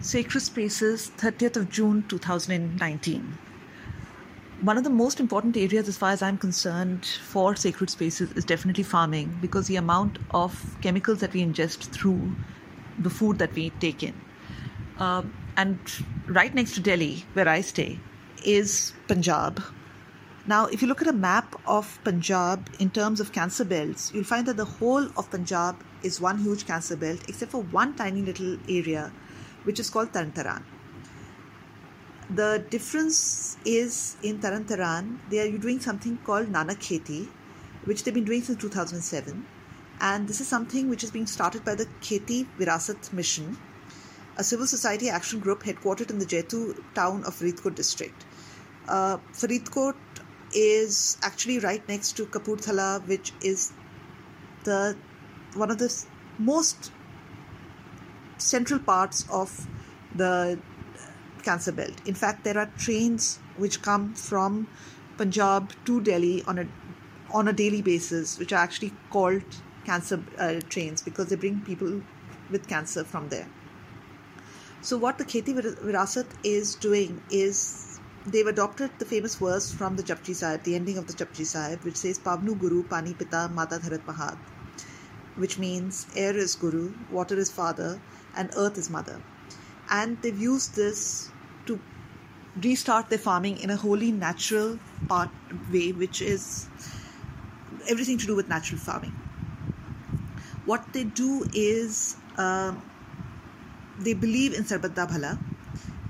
Sacred Spaces, 30th of June 2019. One of the most important areas, as far as I'm concerned, for sacred spaces is definitely farming because the amount of chemicals that we ingest through the food that we take in. Uh, and right next to Delhi, where I stay, is Punjab. Now, if you look at a map of Punjab in terms of cancer belts, you'll find that the whole of Punjab is one huge cancer belt, except for one tiny little area, which is called Taran The difference is in Taran they are doing something called Nanak Kheti, which they've been doing since 2007. And this is something which is being started by the Kheti Virasat Mission, a civil society action group headquartered in the Jaitu town of Faridkot district. Uh, Faridkot is actually right next to Kapurthala, which is the one of the most central parts of the cancer belt. In fact, there are trains which come from Punjab to Delhi on a on a daily basis, which are actually called cancer uh, trains because they bring people with cancer from there. So, what the Kheti Virasat is doing is they've adopted the famous verse from the Japji Sahib, the ending of the Japji Sahib, which says Pavnu Guru Pani Pita Mata Dharat Mahad, which means air is Guru, water is father, and earth is mother. And they've used this to restart their farming in a wholly natural part way, which is everything to do with natural farming. What they do is uh, they believe in Sarbat da Bhala,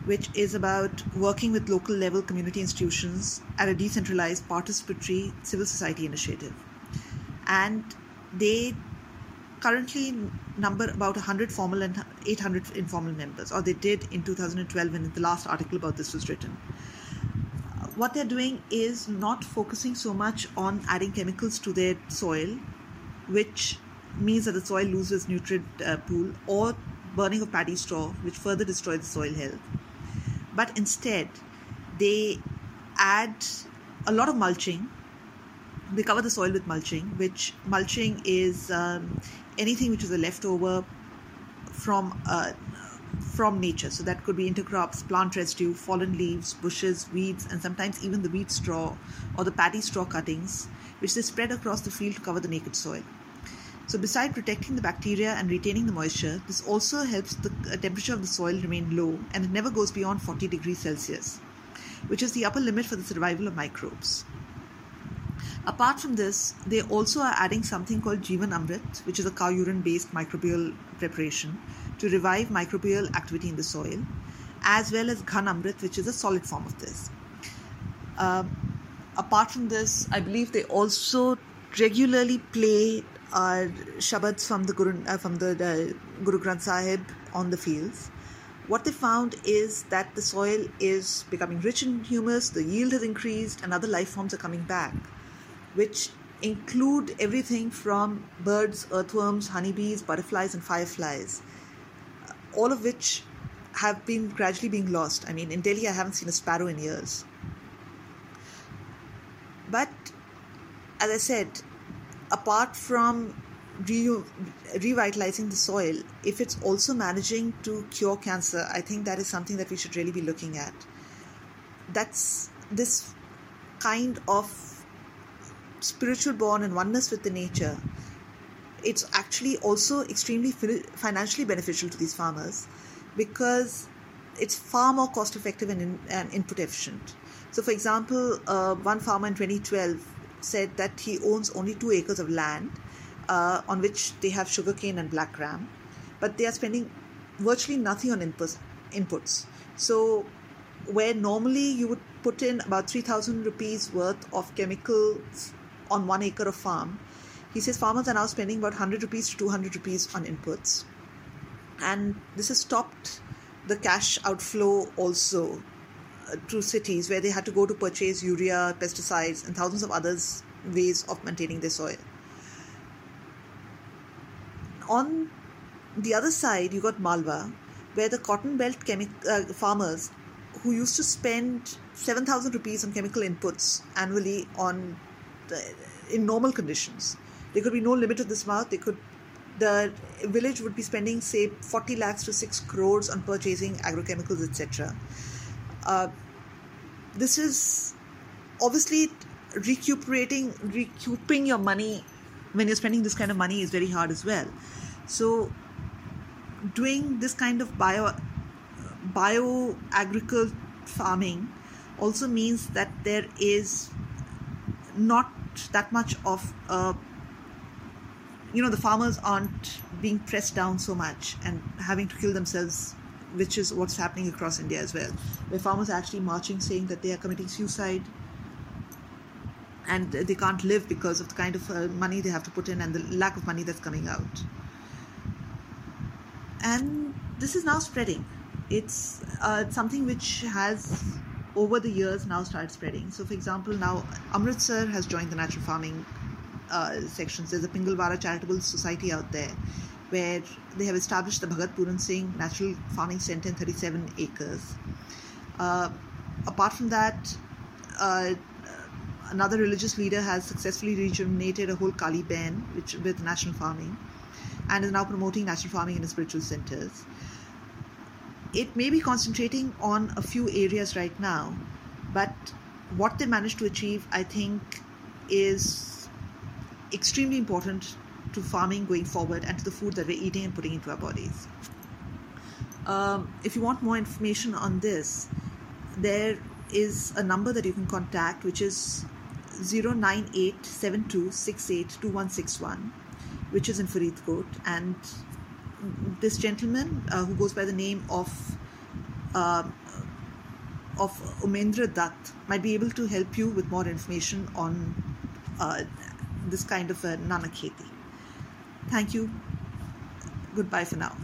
which is about working with local level community institutions at a decentralized participatory civil society initiative. And they currently number about 100 formal and 800 informal members, or they did in 2012 when the last article about this was written. What they're doing is not focusing so much on adding chemicals to their soil, which means that the soil loses nutrient uh, pool, or burning of paddy straw, which further destroys the soil health but instead they add a lot of mulching they cover the soil with mulching which mulching is um, anything which is a leftover from uh, from nature so that could be intercrops plant residue fallen leaves bushes weeds and sometimes even the wheat straw or the paddy straw cuttings which they spread across the field to cover the naked soil so, besides protecting the bacteria and retaining the moisture, this also helps the uh, temperature of the soil remain low and it never goes beyond 40 degrees Celsius, which is the upper limit for the survival of microbes. Apart from this, they also are adding something called Jivan Amrit, which is a cow urine based microbial preparation to revive microbial activity in the soil, as well as Ghan Amrit, which is a solid form of this. Um, apart from this, I believe they also regularly play are shabads from the Guru, uh, from the uh, Guru Granth Sahib on the fields. What they found is that the soil is becoming rich in humus, the yield has increased, and other life forms are coming back, which include everything from birds, earthworms, honeybees, butterflies, and fireflies, all of which have been gradually being lost. I mean, in Delhi, I haven't seen a sparrow in years. But as I said, apart from re- revitalizing the soil, if it's also managing to cure cancer, I think that is something that we should really be looking at. That's this kind of spiritual bond and oneness with the nature. It's actually also extremely financially beneficial to these farmers because it's far more cost effective and, in, and input efficient. So, for example, uh, one farmer in 2012 said that he owns only two acres of land uh, on which they have sugarcane and black gram, but they are spending virtually nothing on inputs. inputs. So, where normally you would put in about 3000 rupees worth of chemicals on one acre of farm, he says farmers are now spending about 100 rupees to 200 rupees on inputs. And this has stopped the cash outflow also to cities where they had to go to purchase urea, pesticides, and thousands of others ways of maintaining their soil. On the other side, you got Malwa, where the cotton belt chemi- uh, farmers who used to spend 7,000 rupees on chemical inputs annually on in normal conditions. There could be no limit to this amount. They could the village would be spending say 40 lakhs to 6 crores on purchasing agrochemicals etc uh, this is obviously recuperating recouping your money when you're spending this kind of money is very hard as well so doing this kind of bio bio agriculture farming also means that there is not that much of a you know the farmers aren't being pressed down so much and having to kill themselves which is what's happening across india as well. Where farmers are actually marching saying that they are committing suicide and they can't live because of the kind of uh, money they have to put in and the lack of money that's coming out. And this is now spreading. It's uh, something which has over the years now started spreading so for example now amritsar has joined the natural farming uh, sections. There's a Pingalwara Charitable Society out there where they have established the Bhagat Puran Singh Natural Farming Center in 37 acres. Uh, apart from that, uh, another religious leader has successfully rejuvenated a whole Kali Bein which, with national farming and is now promoting natural farming in his spiritual centers. It may be concentrating on a few areas right now, but what they managed to achieve, I think, is extremely important to farming going forward and to the food that we're eating and putting into our bodies. Um, if you want more information on this, there is a number that you can contact which is 09872682161 which is in Faridkot and this gentleman uh, who goes by the name of uh, of Umendra Dutt might be able to help you with more information on uh, this kind of a Nanak Kheti. Thank you. Goodbye for now.